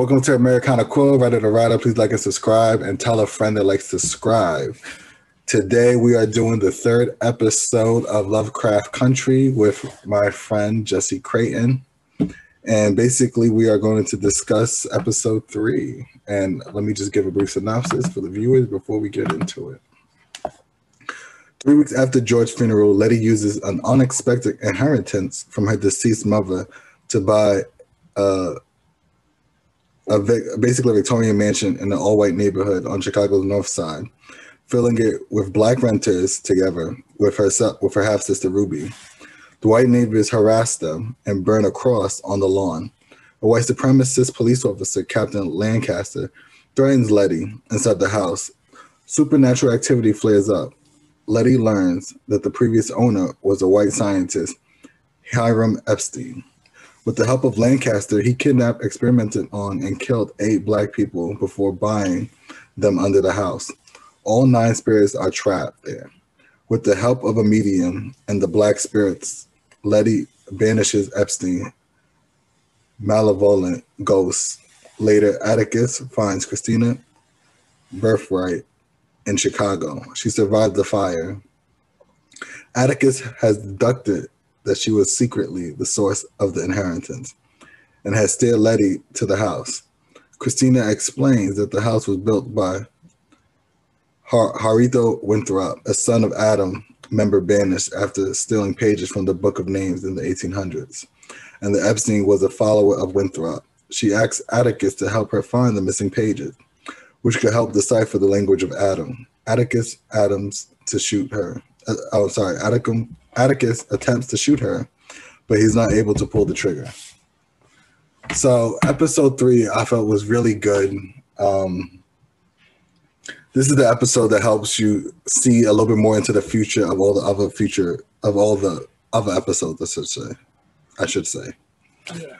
Welcome to Americana Quill. Ready to up. Please like and subscribe and tell a friend that likes to subscribe. Today we are doing the third episode of Lovecraft Country with my friend Jesse Creighton. And basically we are going to discuss episode three. And let me just give a brief synopsis for the viewers before we get into it. Three weeks after George's funeral, Letty uses an unexpected inheritance from her deceased mother to buy uh, a Vic, basically a Victorian mansion in an all-white neighborhood on Chicago's north side, filling it with black renters together with her with her half sister Ruby. The white neighbors harass them and burn a cross on the lawn. A white supremacist police officer, Captain Lancaster, threatens Letty inside the house. Supernatural activity flares up. Letty learns that the previous owner was a white scientist, Hiram Epstein. With the help of Lancaster, he kidnapped, experimented on, and killed eight black people before buying them under the house. All nine spirits are trapped there. With the help of a medium and the black spirits, Letty banishes Epstein, malevolent ghosts. Later, Atticus finds Christina Braithwhite in Chicago. She survived the fire. Atticus has deducted that she was secretly the source of the inheritance and had steered Letty to the house. Christina explains that the house was built by Har- Horatio Winthrop, a son of Adam, member banished after stealing pages from the Book of Names in the 1800s. And that Epstein was a follower of Winthrop. She asks Atticus to help her find the missing pages, which could help decipher the language of Adam. Atticus Adams to shoot her. Uh, oh, sorry. Atticus Atticus attempts to shoot her, but he's not able to pull the trigger. So episode three, I felt was really good. Um, this is the episode that helps you see a little bit more into the future of all the other future of all the other episodes. I should say. I should say. Yeah.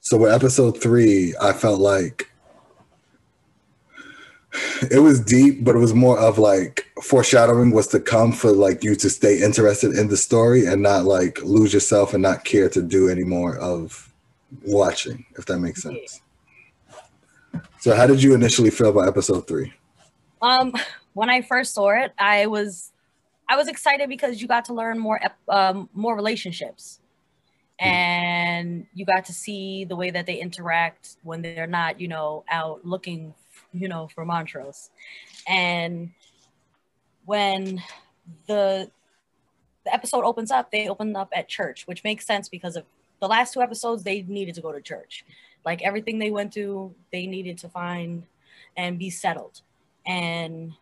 So with episode three, I felt like it was deep, but it was more of like foreshadowing what's to come for like you to stay interested in the story and not like lose yourself and not care to do any more of watching, if that makes sense. So how did you initially feel about episode three? Um, when I first saw it, I was I was excited because you got to learn more um, more relationships, hmm. and you got to see the way that they interact when they're not, you know, out looking you know, for Montrose. And when the the episode opens up, they open up at church, which makes sense because of the last two episodes, they needed to go to church. Like everything they went through, they needed to find and be settled. And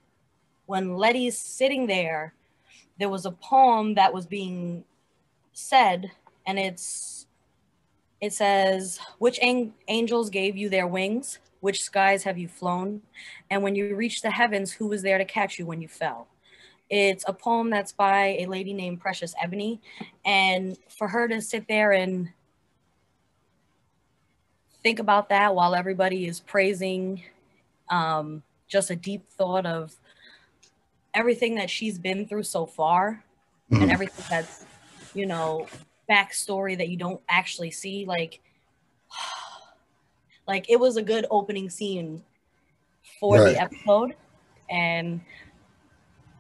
when Letty's sitting there, there was a poem that was being said, and it's it says, "Which ang- angels gave you their wings? Which skies have you flown? And when you reached the heavens, who was there to catch you when you fell? It's a poem that's by a lady named Precious Ebony. And for her to sit there and think about that while everybody is praising um, just a deep thought of everything that she's been through so far mm-hmm. and everything that's, you know, backstory that you don't actually see. Like, like it was a good opening scene for right. the episode. And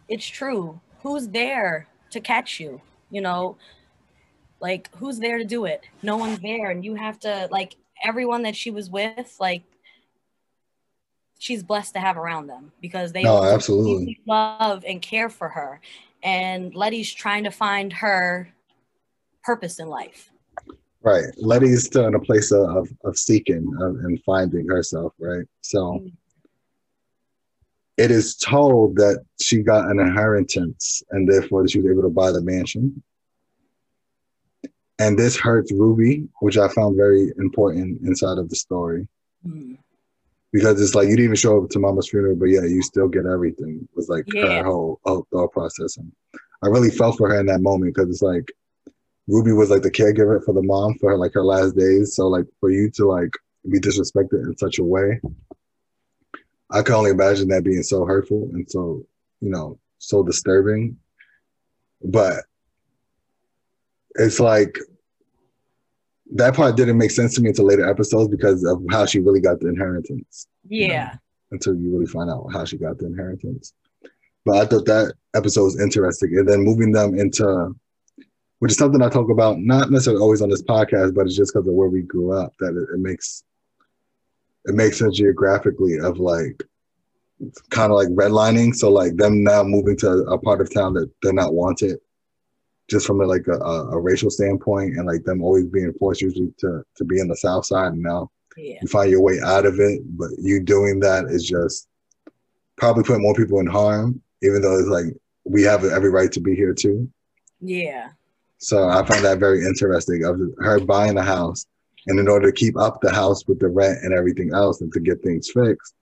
it's true. Who's there to catch you? You know, like who's there to do it? No one's there. And you have to like everyone that she was with, like she's blessed to have around them because they no, absolutely love and care for her. And Letty's trying to find her purpose in life. Right. Letty's still in a place of, of seeking and finding herself, right? So mm-hmm. It is told that she got an inheritance and therefore she was able to buy the mansion. And this hurts Ruby, which I found very important inside of the story. Mm-hmm. Because it's like you didn't even show up to mama's funeral, but yeah, you still get everything. It was like yeah. her whole, whole thought process. And I really felt for her in that moment because it's like Ruby was like the caregiver for the mom for her, like her last days. So like for you to like be disrespected in such a way, I can only imagine that being so hurtful and so you know so disturbing. But it's like that part didn't make sense to me until later episodes because of how she really got the inheritance. Yeah. You know, until you really find out how she got the inheritance. But I thought that episode was interesting. And then moving them into, which is something I talk about, not necessarily always on this podcast, but it's just because of where we grew up that it, it makes it makes sense geographically of like kind of like redlining. So like them now moving to a part of town that they're not wanted, just from a, like a, a, racial standpoint, and like them always being forced usually to to be in the South Side, and now yeah. you find your way out of it. But you doing that is just probably putting more people in harm, even though it's like we have every right to be here too. Yeah. So I find that very interesting of her buying a house, and in order to keep up the house with the rent and everything else, and to get things fixed,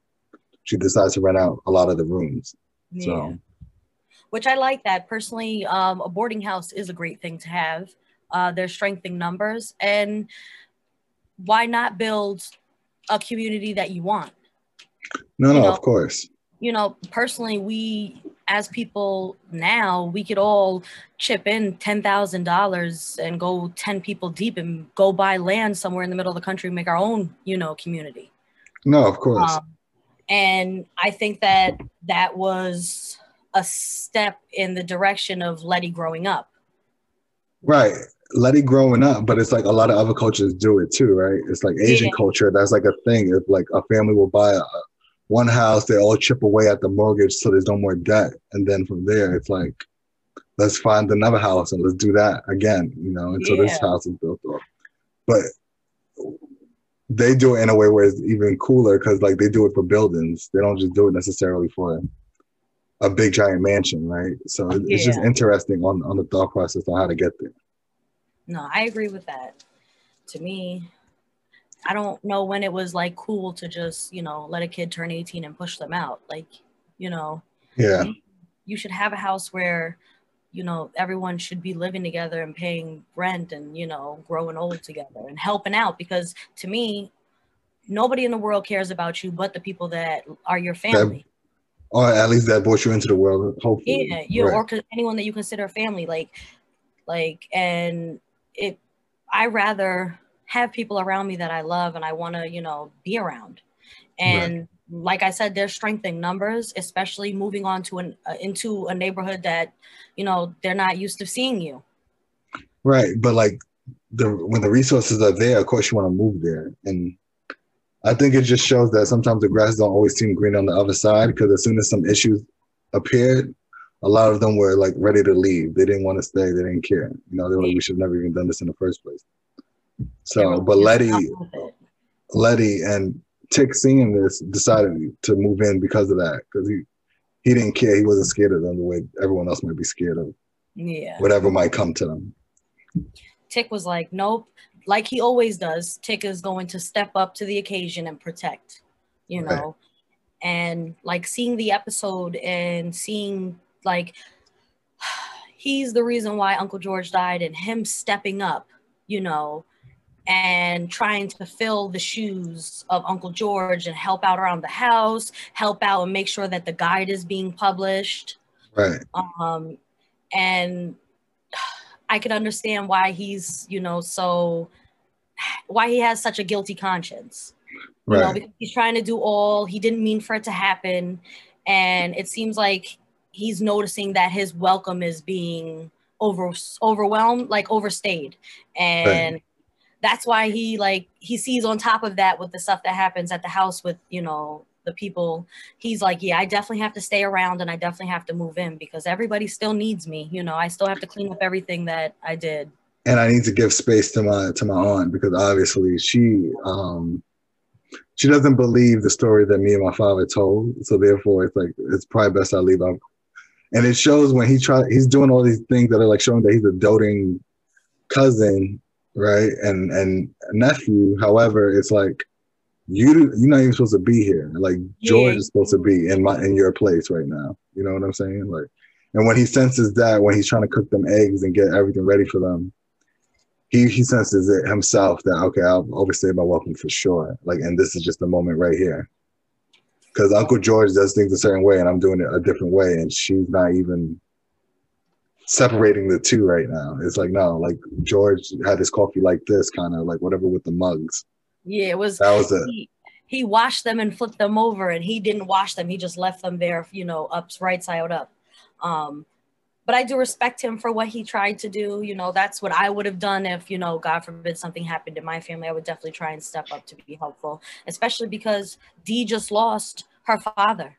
she decides to rent out a lot of the rooms. Yeah. So, which I like that personally. Um, a boarding house is a great thing to have. Uh, there's strength in numbers, and why not build a community that you want? No, you no, know, of course. You know, personally, we as people now, we could all chip in ten thousand dollars and go ten people deep and go buy land somewhere in the middle of the country, make our own, you know, community. No, of course. Um, and I think that that was a step in the direction of Letty growing up. Right. Letty growing up, but it's like a lot of other cultures do it too, right? It's like Asian yeah. culture. That's like a thing. If like a family will buy a, one house, they all chip away at the mortgage so there's no more debt. And then from there, it's like, let's find another house and let's do that again, you know, until yeah. this house is built up. But they do it in a way where it's even cooler because like they do it for buildings. They don't just do it necessarily for a big giant mansion, right? So it's yeah. just interesting on on the thought process on how to get there. No, I agree with that. To me, I don't know when it was like cool to just, you know, let a kid turn 18 and push them out. Like, you know, yeah. You should have a house where you know everyone should be living together and paying rent and you know growing old together and helping out because to me nobody in the world cares about you but the people that are your family that, or at least that brought you into the world hopefully yeah you right. or anyone that you consider family like like and it i rather have people around me that i love and i want to you know be around and right like I said, there's strength in numbers, especially moving on to an uh, into a neighborhood that, you know, they're not used to seeing you. Right, but like the when the resources are there, of course you want to move there, and I think it just shows that sometimes the grass don't always seem green on the other side because as soon as some issues appeared, a lot of them were like ready to leave. They didn't want to stay. They didn't care. You know, they were like, we should have never even done this in the first place. So, but Letty, Letty, and Tick seeing this decided to move in because of that because he he didn't care. He wasn't scared of them the way everyone else might be scared of. Yeah. Whatever might come to them. Tick was like, nope. Like he always does. Tick is going to step up to the occasion and protect. You know, right. and like seeing the episode and seeing like he's the reason why Uncle George died and him stepping up. You know, and trying to fill the shoes of Uncle George and help out around the house, help out and make sure that the guide is being published. Right. Um, and I could understand why he's, you know, so why he has such a guilty conscience. You right. know, because he's trying to do all he didn't mean for it to happen. And it seems like he's noticing that his welcome is being over overwhelmed, like overstayed. And right that's why he like he sees on top of that with the stuff that happens at the house with you know the people he's like yeah i definitely have to stay around and i definitely have to move in because everybody still needs me you know i still have to clean up everything that i did. And i need to give space to my to my aunt because obviously she um she doesn't believe the story that me and my father told. So therefore it's like it's probably best i leave out. And it shows when he try he's doing all these things that are like showing that he's a doting cousin right? And and nephew, however, it's like you you're not even supposed to be here. Like George yeah. is supposed to be in my in your place right now. You know what I'm saying? Like, and when he senses that, when he's trying to cook them eggs and get everything ready for them, he he senses it himself that okay, I'll overstay my welcome for sure. Like, and this is just the moment right here. Because Uncle George does things a certain way, and I'm doing it a different way, and she's not even separating the two right now. It's like no, like George had his coffee like this, kind of like whatever with the mugs. Yeah, it was. That was it. He, he washed them and flipped them over, and he didn't wash them. He just left them there, you know, up right side up. Um, but I do respect him for what he tried to do. You know, that's what I would have done if, you know, God forbid something happened in my family. I would definitely try and step up to be helpful, especially because Dee just lost her father.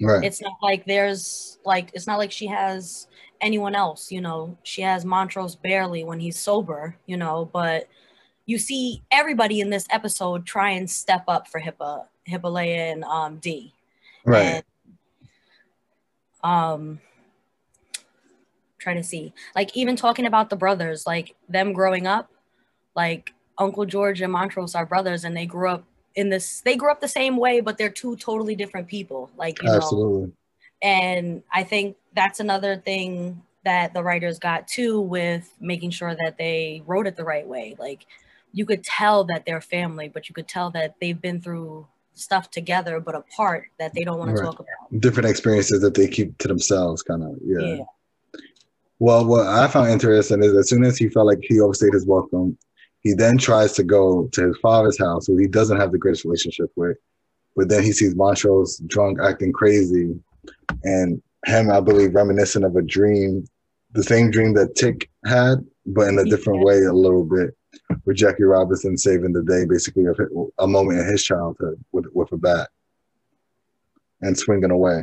Right. It's not like there's like it's not like she has anyone else, you know. She has Montrose barely when he's sober, you know, but you see everybody in this episode try and step up for Hippa, Hippolyta and um Dee. right. And, um trying to see like even talking about the brothers like them growing up like uncle george and montrose are brothers and they grew up in this they grew up the same way but they're two totally different people like you know Absolutely. and i think that's another thing that the writers got too with making sure that they wrote it the right way like you could tell that they're family but you could tell that they've been through stuff together but apart that they don't want Right. to talk about Different experiences that they keep to themselves, kind of. Yeah. yeah Well, what I found interesting is as soon as he felt like he overstayed his welcome, he then tries to go to his father's house, who he doesn't have the greatest relationship with. But then he sees Montrose drunk, acting crazy, and him, I believe, reminiscent of a dream, the same dream that Tick had, but in a different way a little bit, with Jackie Robinson saving the day, basically of a moment in his childhood with with a bat and swinging away.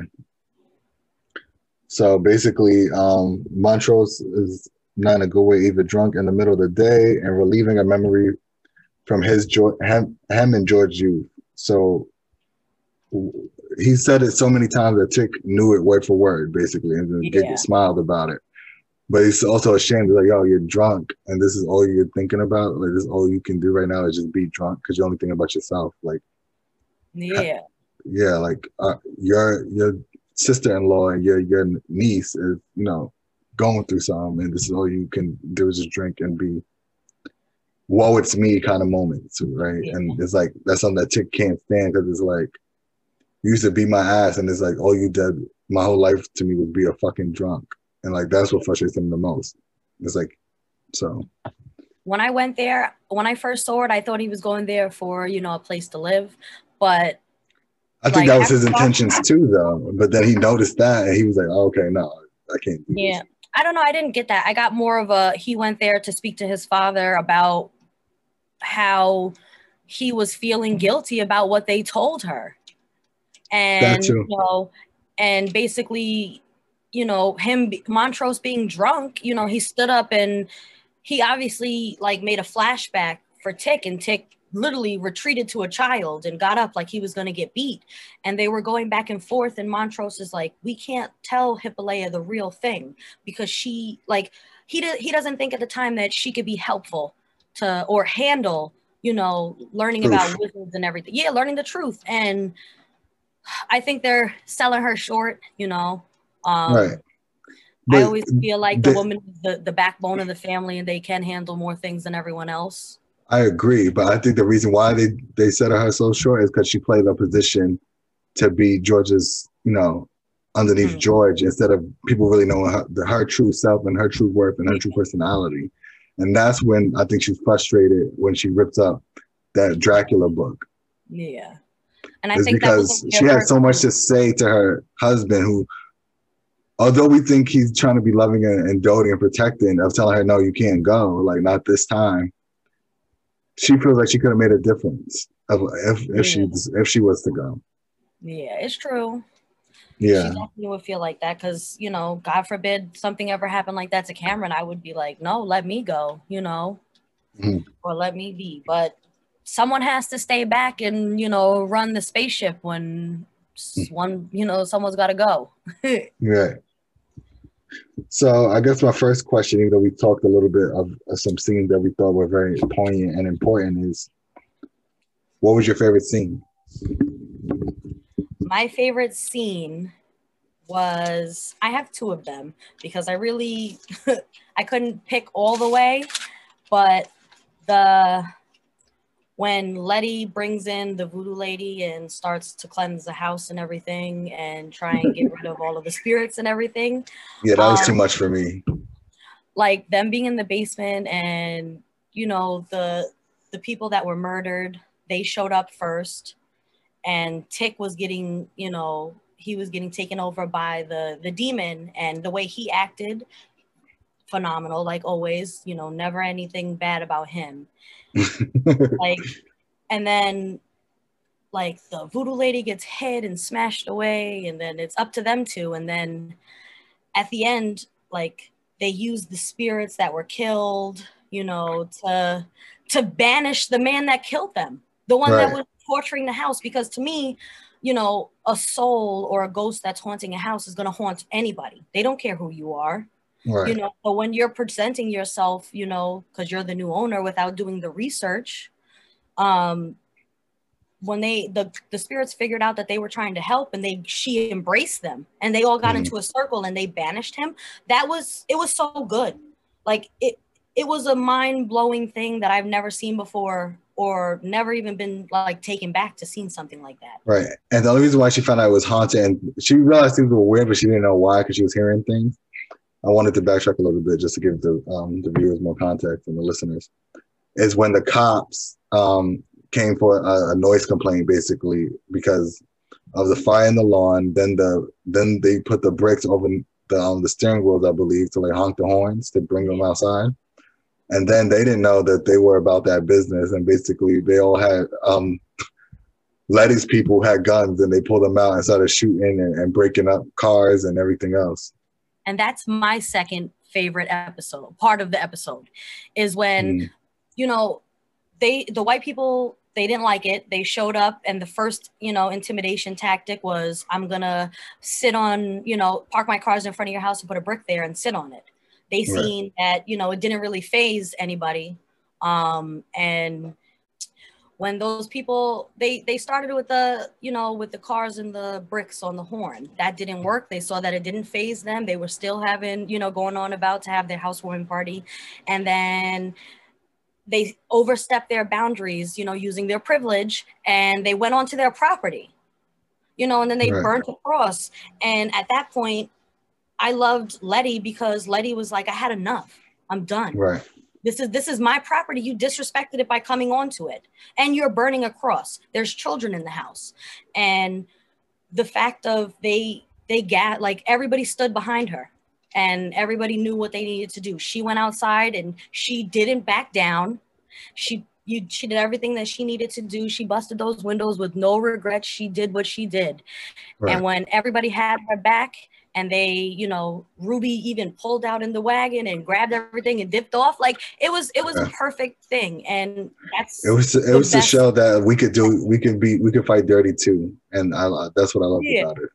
So basically, um, Montrose is not in a good way, either drunk in the middle of the day and relieving a memory from his him, him and George youth. So he said it so many times that Tick knew it word for word, basically, and then Yeah. giggled- smiled about it. But he's also ashamed, He's like, yo, you're drunk, and this is all you're thinking about. Like, this is all you can do right now is just be drunk because you're only thinking about yourself. Like, yeah yeah, like uh, your your sister-in-law and your your niece is you know going through something, and this is all you can do is just drink and be Whoa, it's me kind of moments, right? Yeah. And it's like that's something that Tick can't stand because it's like you used to beat my ass, and it's like all you did my whole life to me was be a fucking drunk, and like that's what frustrates him the most. It's like so when I went there, when I first saw it, I thought he was going there for, you know, a place to live. But I think Like, that was his intentions too, though. But then he noticed that, and he was like, oh, "Okay, no, I can't do yeah, this." I don't know. I didn't get that. I got more of a he went there to speak to his father about how he was feeling guilty about what they told her. And, too. you know, and basically, you know, him, Montrose being drunk, you know, he stood up and he obviously like made a flashback for Tick, and Tick literally retreated to a child and got up like he was going to get beat. And they were going back and forth. And Montrose is like, we can't tell Hippolyta the real thing because she, like, he, do, he doesn't think at the time that she could be helpful to or handle, you know, learning about wizards and everything. Yeah, learning the truth. And I think they're selling her short, you know. Um, right. I always feel like the the- woman is the, the backbone of the family and they can handle more things than everyone else. I agree, but I think the reason why they they set her so short is because she played a position to be George's, you know, underneath Mhm. George instead of people really knowing her, the, her true self and her true worth and her true personality. And that's when I think she's frustrated when she ripped up that Dracula book. Yeah. And I think because she had so much to say to her husband who although we think he's trying to be loving and, doting and protecting of telling her no you can't go like not this time she feels like she could have made a difference if, if she if she was to go Yeah, it's true. Yeah. She yeah definitely would feel like that because, you know, God forbid something ever happened like that to Cameron, I would be like, no, let me go, you know, Mhm. or let me be. But someone has to stay back and, you know, run the spaceship when hmm. one, you know, someone's got to go. right. So i guess my first question even though we talked a little bit of, of some scenes that we thought were very poignant and important is what was your favorite scene? My favorite scene was I have two of them because I really I couldn't pick all the way, but the when Letty brings in the voodoo lady and starts to cleanse the house and everything and try and get rid of all of the spirits and everything. yeah that was too Um, much for me like them being in the basement and you know the the people that were murdered they showed up first and tick was getting you know he was getting taken over by the the demon and the way he acted phenomenal like always you know never anything bad about him. Like and then like the voodoo lady gets hit and smashed away and then it's up to them two and then at the end like they use the spirits that were killed you know to to banish the man that killed them. The one right. that was torturing the house because to me you know a soul or a ghost that's haunting a house is going to haunt anybody. They don't care who you are right. you know but when you're presenting yourself you know because you're the new owner without doing the research um when they the the spirits figured out that they were trying to help and they she embraced them and they all got mm. into a circle and they banished him that was it was so good like it it was a mind-blowing thing that i've never seen before or never even been like taken back to seeing something like that right and the only reason why she found out it was haunted and she realized things were weird but she didn't know why because she was hearing things i wanted to backtrack a little bit just to give the um the viewers more context and the listeners is when the cops um came for a, a, noise complaint basically because of the fire in the lawn. Then the then they put the bricks over the um, the steering wheels, I believe, to like honk the horns to bring them outside. And then they didn't know that they were about that business, and basically they all had um, Letty's people had guns, and they pulled them out and started shooting and, and breaking up cars and everything else. And that's my second favorite episode. Part of the episode is when mm. you know they the white people they didn't like it they showed up and the first you know intimidation tactic was i'm gonna sit on you know park my cars in front of your house and put a brick there and sit on it they right. seen that you know it didn't really phase anybody um and when those people they they started with the you know with the cars and the bricks on the horn that didn't work they saw that it didn't phase them they were still having you know going on about to have their housewarming party and then they overstepped their boundaries, you know, using their privilege, and they went onto their property, you know, and then they right. burnt a cross. And at that point, I loved Letty because Letty was like, I had enough. I'm done. Right. This is this is my property. You disrespected it by coming onto it, and you're burning a cross. There's children in the house, and the fact of they they got like everybody stood behind her and everybody knew what they needed to do. She went outside and she didn't back down. She you she did everything that she needed to do. She busted those windows with no regrets. She did what she did. Right. And when everybody had her back and they, you know, Ruby even pulled out in the wagon and grabbed everything and dipped off. Like it was, it was yeah. a perfect thing, and that's it was. It was to show that we could do, we could be, we could fight dirty too, and I, that's what I love yeah. about it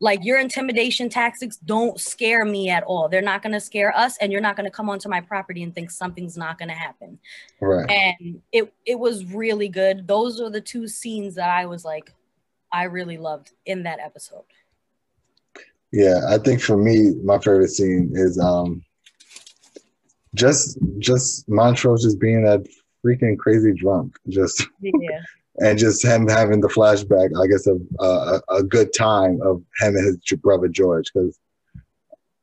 like your intimidation tactics don't scare me at all they're not going to scare us and you're not going to come onto my property and think something's not going to happen right and it it was really good those are the two scenes that i was like i really loved in that episode yeah i think for me my favorite scene is um just just montrose just being that freaking crazy drunk just yeah. and just him having the flashback, I guess, of uh, a good time of him and his brother George, because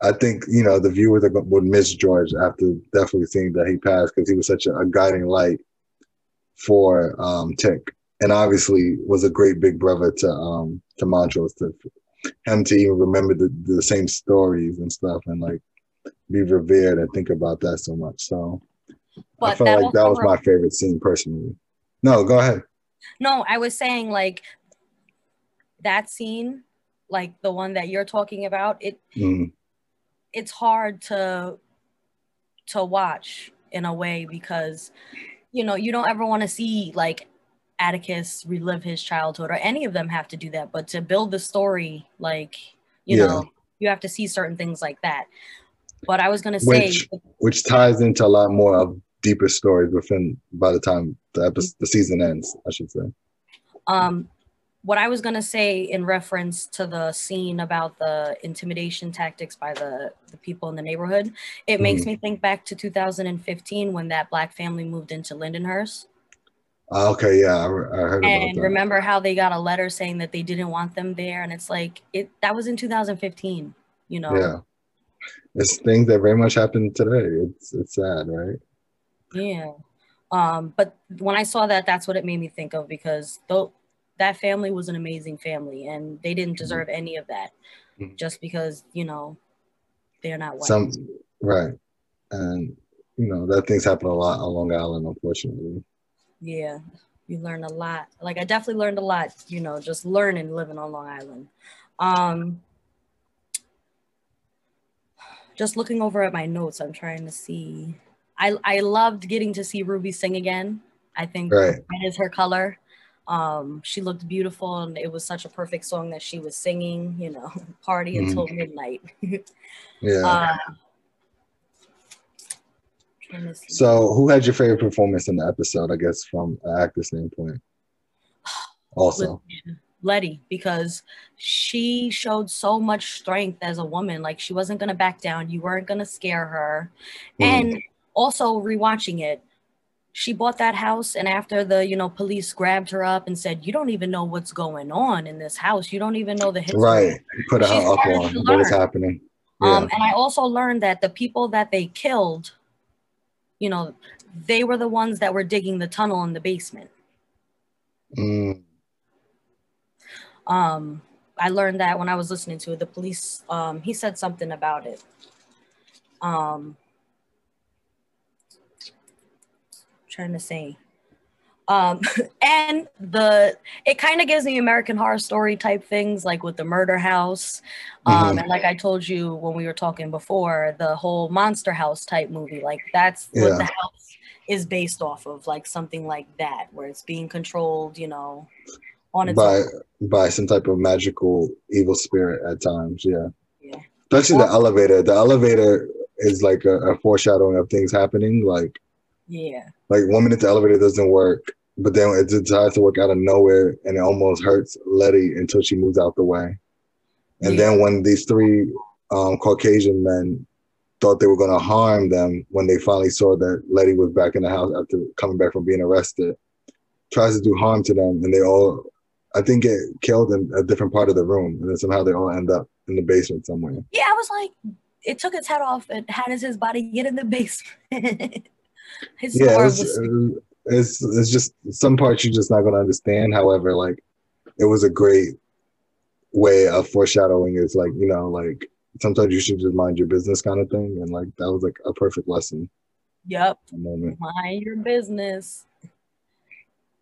I think you know the viewers would miss George after definitely seeing that he passed, because he was such a, a, guiding light for um, Tick, and obviously was a great big brother to um, to Montrose, to him to even remember the, the same stories and stuff, and like be revered and think about that so much. So but I felt like that was my favorite scene personally. No, go ahead. No, I was saying like that scene, like the one that you're talking about, it mm. it's hard to to watch in a way because you know you don't ever want to see like Atticus relive his childhood or any of them have to do that, but to build the story, like you yeah. know, you have to see certain things like that. But I was gonna say, which, which ties into a lot more of deeper stories within by the time the episode, the season ends, I should say. Um, what I was gonna say in reference to the scene about the intimidation tactics by the, the people in the neighborhood, it mm-hmm. makes me think back to 2015 when that black family moved into Lindenhurst. Ah, okay, yeah, I, I heard and remember how they got a letter saying that they didn't want them there, and it's like it that was in 2015, you know. Yeah. it's things that very much happen today. It's it's sad, right? Yeah. Um, but when I saw that, that's what it made me think of because though that family was an amazing family and they didn't deserve mm-hmm. any of that mm-hmm. just because, you know, they're not white. Some right. And you know, that things happen a lot on Long Island, unfortunately. Yeah. You learn a lot. Like I definitely learned a lot, you know, just learning living on Long Island. Um just looking over at my notes, I'm trying to see. I I loved getting to see Ruby sing again. I think right. that is her color. Um, she looked beautiful, and it was such a perfect song that she was singing. You know, party until midnight. yeah. Uh, so, who had your favorite performance in the episode? I guess from an actor standpoint. Also, Letty because she showed so much strength as a woman. Like she wasn't gonna back down. You weren't gonna scare her. Mm. And also rewatching it, she bought that house and after the you know police grabbed her up and said you don't even know what's going on in this house you don't even know the history right put her up on what is happening yeah. um, and i also learned that the people that they killed you know they were the ones that were digging the tunnel in the basement mm. Um, I learned that when I was listening to it. The police, um, he said something about it. Um, trying to say. Um, and the it kind of gives me American Horror Story type things, like with the murder house, um, mm-hmm. and like I told you when we were talking before, the whole monster house type movie, like that's yeah. what the house is based off of, like something like that, where it's being controlled, you know on its by own. by some type of magical evil spirit at times. Yeah. Yeah. Especially the elevator. The elevator is like a, a, foreshadowing of things happening. Like yeah. Like one minute the elevator doesn't work, but then it decides to work out of nowhere and it almost hurts Letty until she moves out the way. And yeah. then when these three um, Caucasian men thought they were going to harm them when they finally saw that Letty was back in the house after coming back from being arrested, tries to do harm to them, and they all I think get killed in a different part of the room, and then somehow they all end up in the basement somewhere. Yeah, I was like, it took its head off, and how does his body get in the basement? Yeah, it's, it's it's just some parts you're just not gonna understand. However, like it was a great way of foreshadowing. It's like you know, like sometimes you should just mind your business kind of thing, and like that was like a perfect lesson. Yep. Moment. Mind your business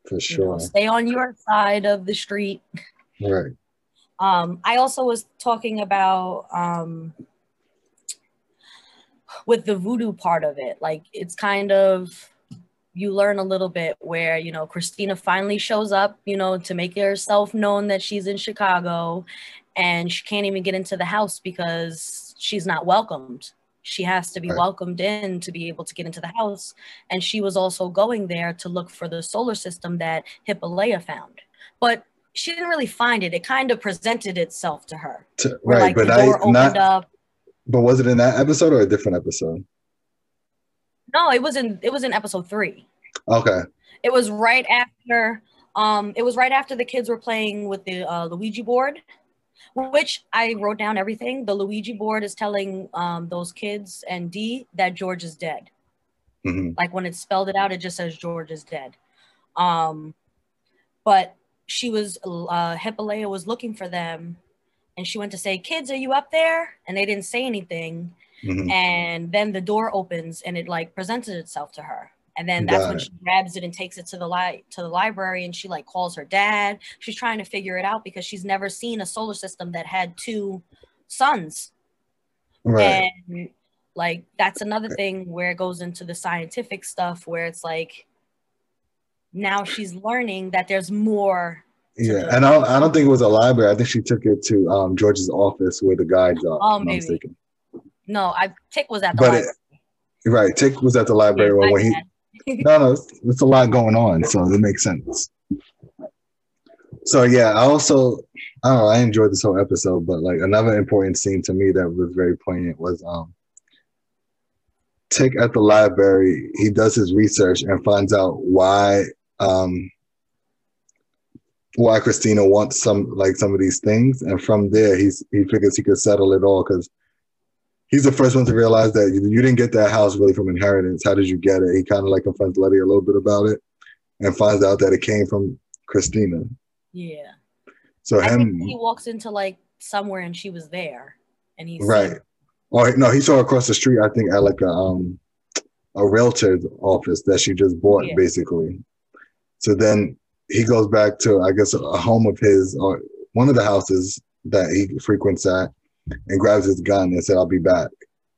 for sure. You know, stay on your side of the street. Right. Um, I also was talking about um, with the voodoo part of it. Like it's kind of you learn a little bit where you know Christina finally shows up, you know, to make herself known that she's in Chicago, and she can't even get into the house because she's not welcomed she has to be right. welcomed in to be able to get into the house. And she was also going there to look for the solar system that Hippolyta found. But she didn't really find it. It kind of presented itself to her. To, right, like but I not. Up. But was it in that episode or a different episode? No, it was in it was in episode three. Okay. It was right after. Um, it was right after the kids were playing with the uh, Ouija board which I wrote down everything. The Ouija board is telling um, those kids and Dee that George is dead. Mm-hmm. Like when it spelled it out, it just says George is dead. Um, but she was, uh, Hippolyta was looking for them and she went to say, Kids, are you up there? And they didn't say anything. Mm-hmm. And then the door opens and it like presented itself to her and then that's Got when it. she grabs it and takes it to the li- to the library and she like calls her dad she's trying to figure it out because she's never seen a solar system that had two suns right and like that's another thing where it goes into the scientific stuff where it's like now she's learning that there's more yeah the- and I don't, I don't think it was a library i think she took it to um, george's office where the guides are oh maybe no i tick was at the but library. It, right tick was at the library yeah, when, when he no, no, it's, it's a lot going on, so it makes sense. So yeah, I also I don't know, I enjoyed this whole episode, but like another important scene to me that was very poignant was um Tick at the library, he does his research and finds out why um why Christina wants some like some of these things. And from there he's he figures he could settle it all because he's the first one to realize that you, you didn't get that house really from inheritance. How did you get it? He kind of like confronts Letty a little bit about it and finds out that it came from Christina. Yeah. So I him, he walks into like somewhere and she was there, and he's right? Oh no, he saw her across the street. I think at like a um a realtor's office that she just bought, Yeah. basically. So then he goes back to I guess a home of his or one of the houses that he frequents at, and grabs his gun and said, "I'll be back."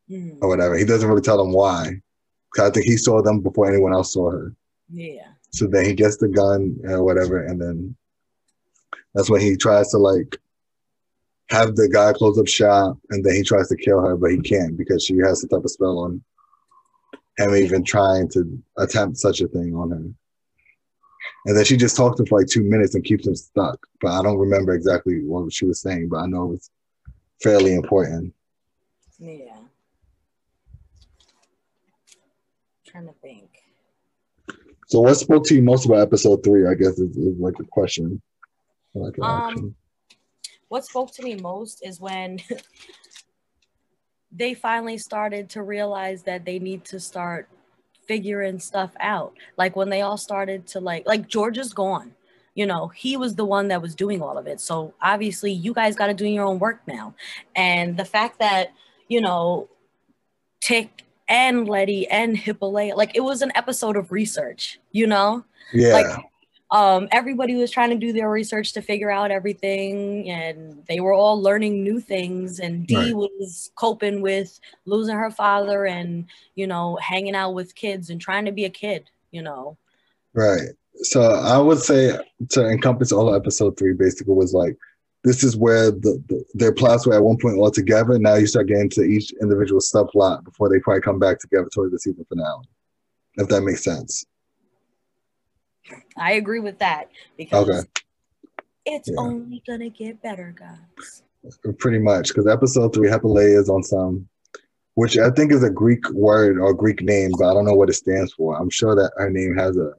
Mhm. or whatever. He doesn't really tell them why. 'Cause I think he saw them before anyone else saw her. Yeah. So then he gets the gun or whatever, and then that's when he tries to like have the guy close up shop, and then he tries to kill her, but he can't because she has some type of spell on him, even trying to attempt such a thing on her. And then she just talks to him for like two minutes and keeps him stuck. But I don't remember exactly what she was saying, but I know it was fairly important. Yeah. trying to think. So what spoke to you most about episode three? I guess is, is like a question. Like Um. What spoke to me most is when they finally started to realize that they need to start figuring stuff out. Like when they all started to like like George is gone. You know, he was the one that was doing all of it. So obviously you guys got to do your own work now. And the fact that, you know, Tick and Letty and Hippolyta, like it was an episode of research, you know? yeah, like, um, everybody was trying to do their research to figure out everything and they were all learning new things and dee Right. was coping with losing her father and you know hanging out with kids and trying to be a kid you know right. So I would say to encompass all of episode three, basically was like this is where the, the their plots were at one point all together. Now you start getting to each individual subplot before they probably come back together towards the season finale. If that makes sense. I agree with that because Okay. it's Yeah. only gonna get better guys Pretty much, because episode three, Hippolyta is on some, which I think is a Greek word or Greek name, but I don't know what it stands for. I'm sure that her name has a,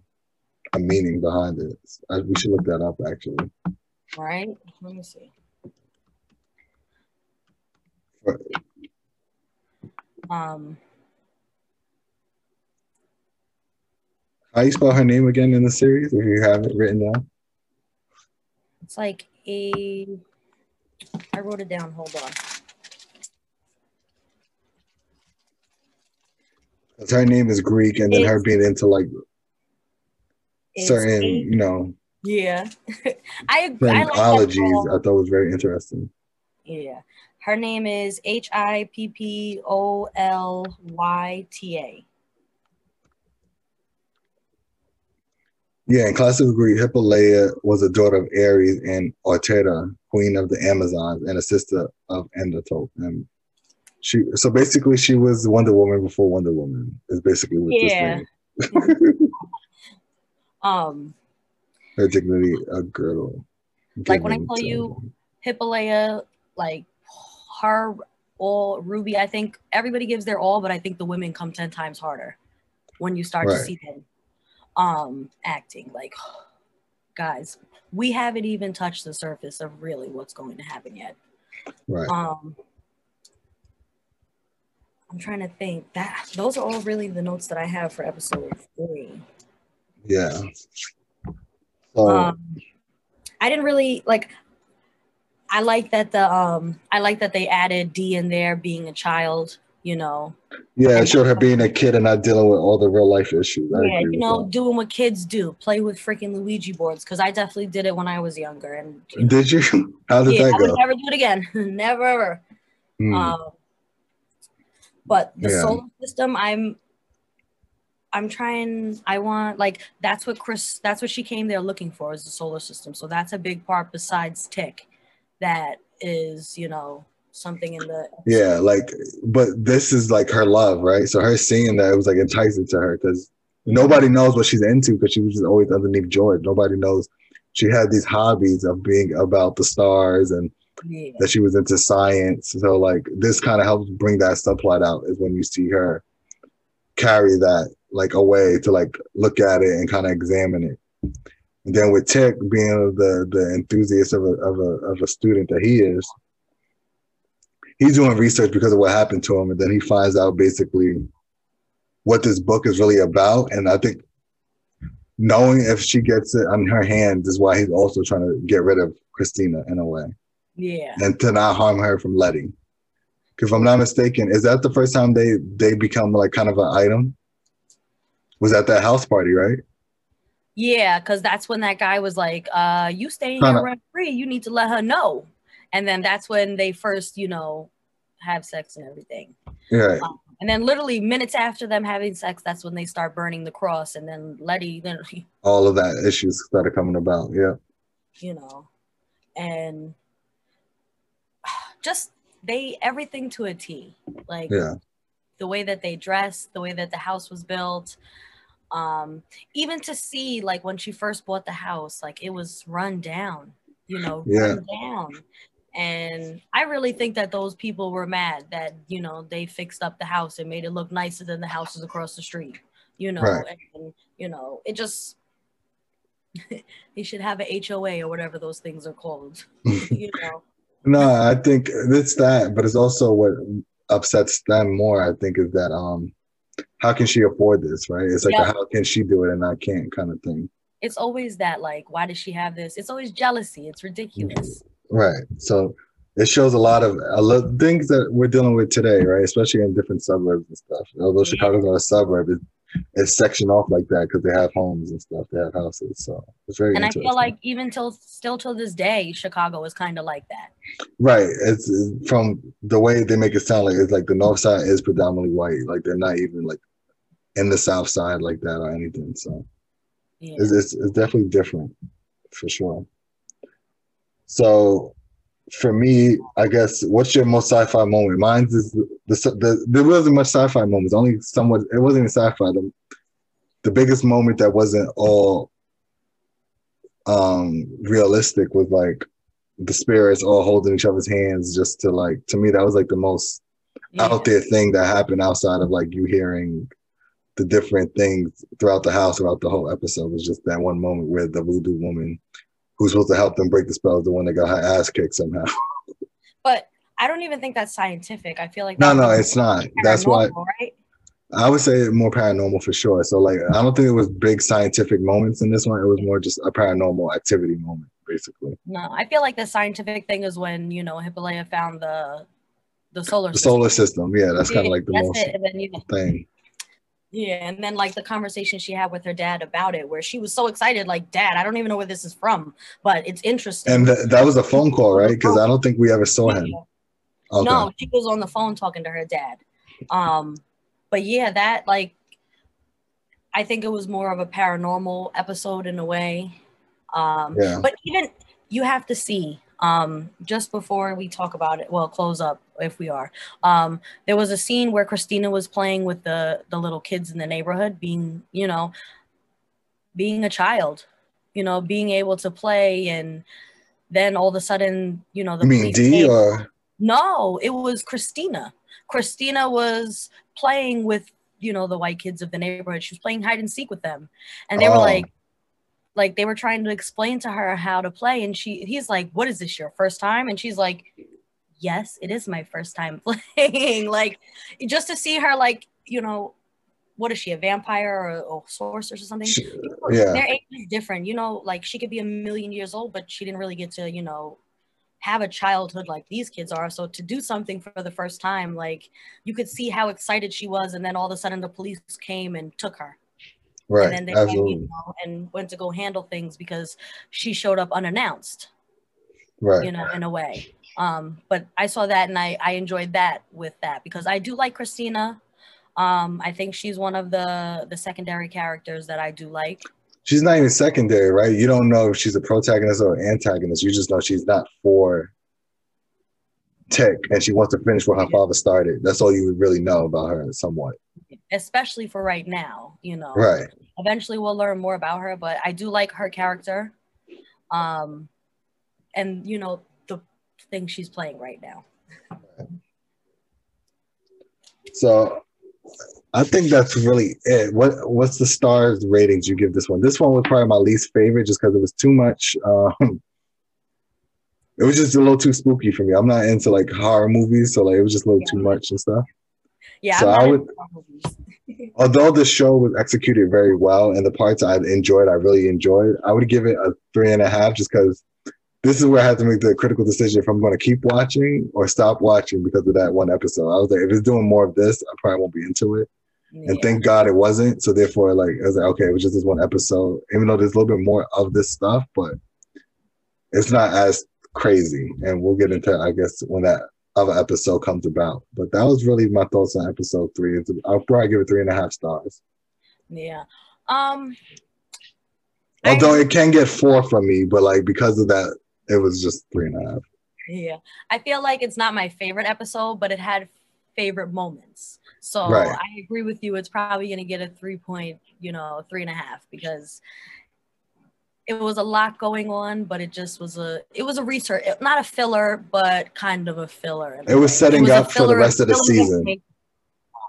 a meaning behind it. I, we should look that up actually. right let me see Right. um How you spell her name again in the series? If you have it written down, it's like a i wrote it down hold on her name is Greek, and then her being into like certain, you know, Yeah, I agree. I like that ologies. girl. I thought was very interesting. Yeah, her name is H I P P O L Y T A. Yeah, in classical Greek, Hippolyta was a daughter of Ares and Otrera, queen of the Amazons, and a sister of Endotope. And she, so basically, she was Wonder Woman before Wonder Woman. Is basically what Yeah. this name. Um, Her dignity, a girdle. Like when I tell you- Hippolyta, like her all Ruby. I think everybody gives their all, but I think the women come ten times harder when you start to see them um acting. Like, guys, we haven't even touched the surface of really what's going to happen yet. right, Um, I'm trying to think that those are all really the notes that I have for episode three. yeah. So Um, I didn't really like. I like that the um I like that they added Dee in there being a child. You know, yeah, it showed her being a kid and not dealing with all the real life issues. I yeah, you know, that. doing what kids do, play with freaking Ouija boards. Because I definitely did it when I was younger, and you know, Did you? How did yeah, that I would never do it again, never ever. Hmm. Um, but the Yeah. solar system, I'm, I'm trying. I want like that's what Chris. That's what she came there looking for is the solar system. So that's a big part besides Tick, that is you know something in the Yeah, like, but this is like her love, right? So her seeing that it was like enticing to her because nobody knows what she's into because she was just always underneath George. Nobody knows she had these hobbies of being about the stars and yeah. that she was into science. So like this kind of helps bring that subplot out is when you see her carry that like away to like look at it and kind of examine it. And then with Tick being the the enthusiast of a of a of a student that he is, he's doing research because of what happened to him, and then he finds out basically what this book is really about. And I think knowing if she gets it on her hands is why he's also trying to get rid of Christina in a way. Yeah. And to not harm her from Letty. If I'm not mistaken, is that the first time they they become like kind of an item? Was at that house party, right? Yeah, because that's when that guy was like, uh, you staying here rent free, you need to let her know. And then that's when they first, you know, have sex and everything. Yeah. Um, and then literally minutes after them having sex, that's when they start burning the cross. And then Leti, then all of that issues started coming about. Yeah. You know, and just they everything to a T. Like yeah. the way that they dressed, the way that the house was built. Um, even to see like when she first bought the house, like it was run down, you know, yeah. run down. And I really think that those people were mad that, you know, they fixed up the house and made it look nicer than the houses across the street, you know, right. and, you know, it just, they should have an HOA or whatever those things are called, you know. No, I think it's that, but it's also what upsets them more, I think, is that um how can she afford this, right? It's like yep. how can she do it and I can't kind of thing. It's always that like, why does she have this? It's always jealousy. It's ridiculous. Right. So it shows a lot of a lot things that we're dealing with today, right? Especially in different suburbs and stuff. Although. Chicago's not a suburb, it, it's sectioned off like that because they have homes and stuff. They have houses, so it's very. And I feel like even till still till this day, Chicago is kind of like that. Right. It's, it's, from the way they make it sound like it's like the North Side is predominantly white. Like they're not even like in the South Side like that or anything. So yeah. it's, it's, it's definitely different for sure. So for me, I guess, what's your most sci-fi moment? Mine's is the, the, the there wasn't much sci-fi moments. Only somewhat. It wasn't even sci-fi. The, the biggest moment that wasn't all um realistic was like the spirits all holding each other's hands just to like to me that was like the most yeah. out there thing that happened outside of like you hearing the different things throughout the house throughout the whole episode was just that one moment where the voodoo woman who's supposed to help them break the spell is the one that got her ass kicked somehow. But I don't even think that's scientific. I feel like no, no, it's not. That's why. Right? I would say more paranormal for sure. So like, I don't think it was big scientific moments in this one. It was more just a paranormal activity moment, basically. No, I feel like the scientific thing is when you know Hippolyta found the the solar the system. solar system. Yeah, that's kind of like the that's most it. And then, you know, thing. Yeah, and then like the conversation she had with her dad about it, where she was so excited, like, "Dad, I don't even know where this is from, but it's interesting." And th- that was a phone call, right? Because I don't think we ever saw him. Okay. No, she was on the phone talking to her dad. Um, but yeah, that like, I think it was more of a paranormal episode in a way. Um, yeah. But even you have to see um, just before we talk about it, well, close up if we are. Um, there was a scene where Christina was playing with the the little kids in the neighborhood, being you know, being a child, you know, being able to play, and then all of a sudden, you know, the you mean Dee came. or no, it was Christina. Christina was playing with you know the white kids of the neighborhood. She was playing hide and seek with them, and they oh. were like, like they were trying to explain to her how to play and she he's like what is this your first time and she's like yes it is my first time playing like just to see her like you know what is she a vampire or, or sorceress or something she, yeah their age is different you know like she could be a million years old but she didn't really get to you know have a childhood like these kids are so to do something for the first time like you could see how excited she was and then all of a sudden the police came and took her Right. And then they absolutely. came, you know, and went to go handle things because she showed up unannounced. Right. You know, in a way. Um, but I saw that and I, I enjoyed that with that because I do like Christina. Um, I think she's one of the the secondary characters that I do like. She's not even secondary, right? You don't know if she's a protagonist or antagonist. You just know she's not for Tick and she wants to finish what her father started. That's all you really know about her somewhat. Especially for right now, you know. Right. Eventually we'll learn more about her, but I do like her character. Um and you know thing she's playing right now. So I think that's really it. What what's the stars ratings you give this one? This one was probably my least favorite just because it was too much um it was just a little too spooky for me. I'm not into like horror movies, so like it was just a little yeah. too much and stuff. Yeah, so I would. although the show was executed very well and the parts I enjoyed, I really enjoyed, I would give it a three and a half just because this is where I had to make the critical decision if I'm going to keep watching or stop watching because of that one episode. I was like, if it's doing more of this, I probably won't be into it. Yeah. And thank God it wasn't. So therefore, like I was like, okay, it was just this one episode. Even though there's a little bit more of this stuff, but it's not as crazy. And we'll get into, I guess, when that other episode comes about. But that was really my thoughts on episode three. I'll probably give it three and a half stars. Yeah. Um. Although I, it can get four from me, but like because of that, it was just three and a half. Yeah, I feel like it's not my favorite episode, but it had favorite moments. So right. I agree with you. It's probably going to get a three point, you know, three and a half because it was a lot going on, but it just was a it was a research, not a filler, but kind of a filler. It was setting it was up for the rest of the season.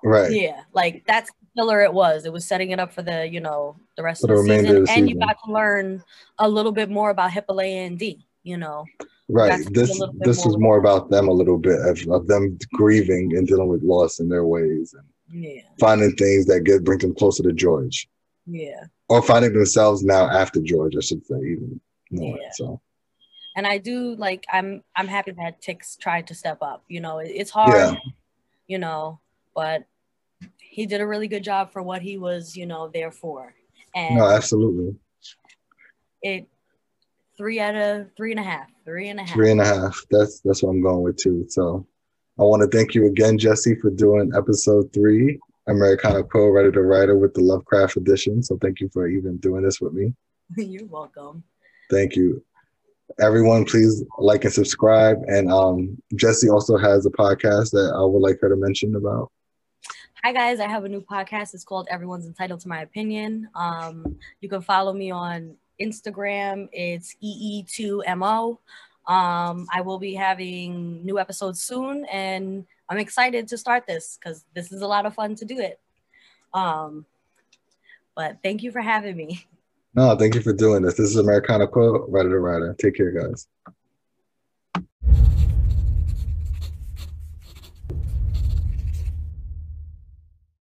Right. Yeah, like that's filler it was. It was setting it up for the, you know, the rest for of the, the season. The and season. you got to learn a little bit more about Hippolyta and Dee, you know. Right. This this was more about them a little bit of, of them grieving and dealing with loss in their ways and yeah. finding things that get bring them closer to George. Yeah. Or finding themselves now after George, I should say, even more. Yeah. So. And I do like I'm I'm happy that Tix tried to step up. You know, it, it's hard, yeah. you know, but he did a really good job for what he was, you know, there for. And no, absolutely. It three out of three and a half, three and a half. Three and a half. That's that's what I'm going with too. So I want to thank you again, Jesse, for doing episode three, Americana co-writer to writer with the Lovecraft edition. So thank you for even doing this with me. You're welcome. Thank you. Everyone, please like and subscribe. And um, Jesse also has a podcast that I would like her to mention about. Hi guys, I have a new podcast. It's called Everyone's Entitled to My Opinion. Um, you can follow me on Instagram, it's EE2MO. Um, I will be having new episodes soon, and I'm excited to start this because this is a lot of fun to do it. Um, but thank you for having me. No, thank you for doing this. This is Americana Quote, Writer to Writer. Take care, guys.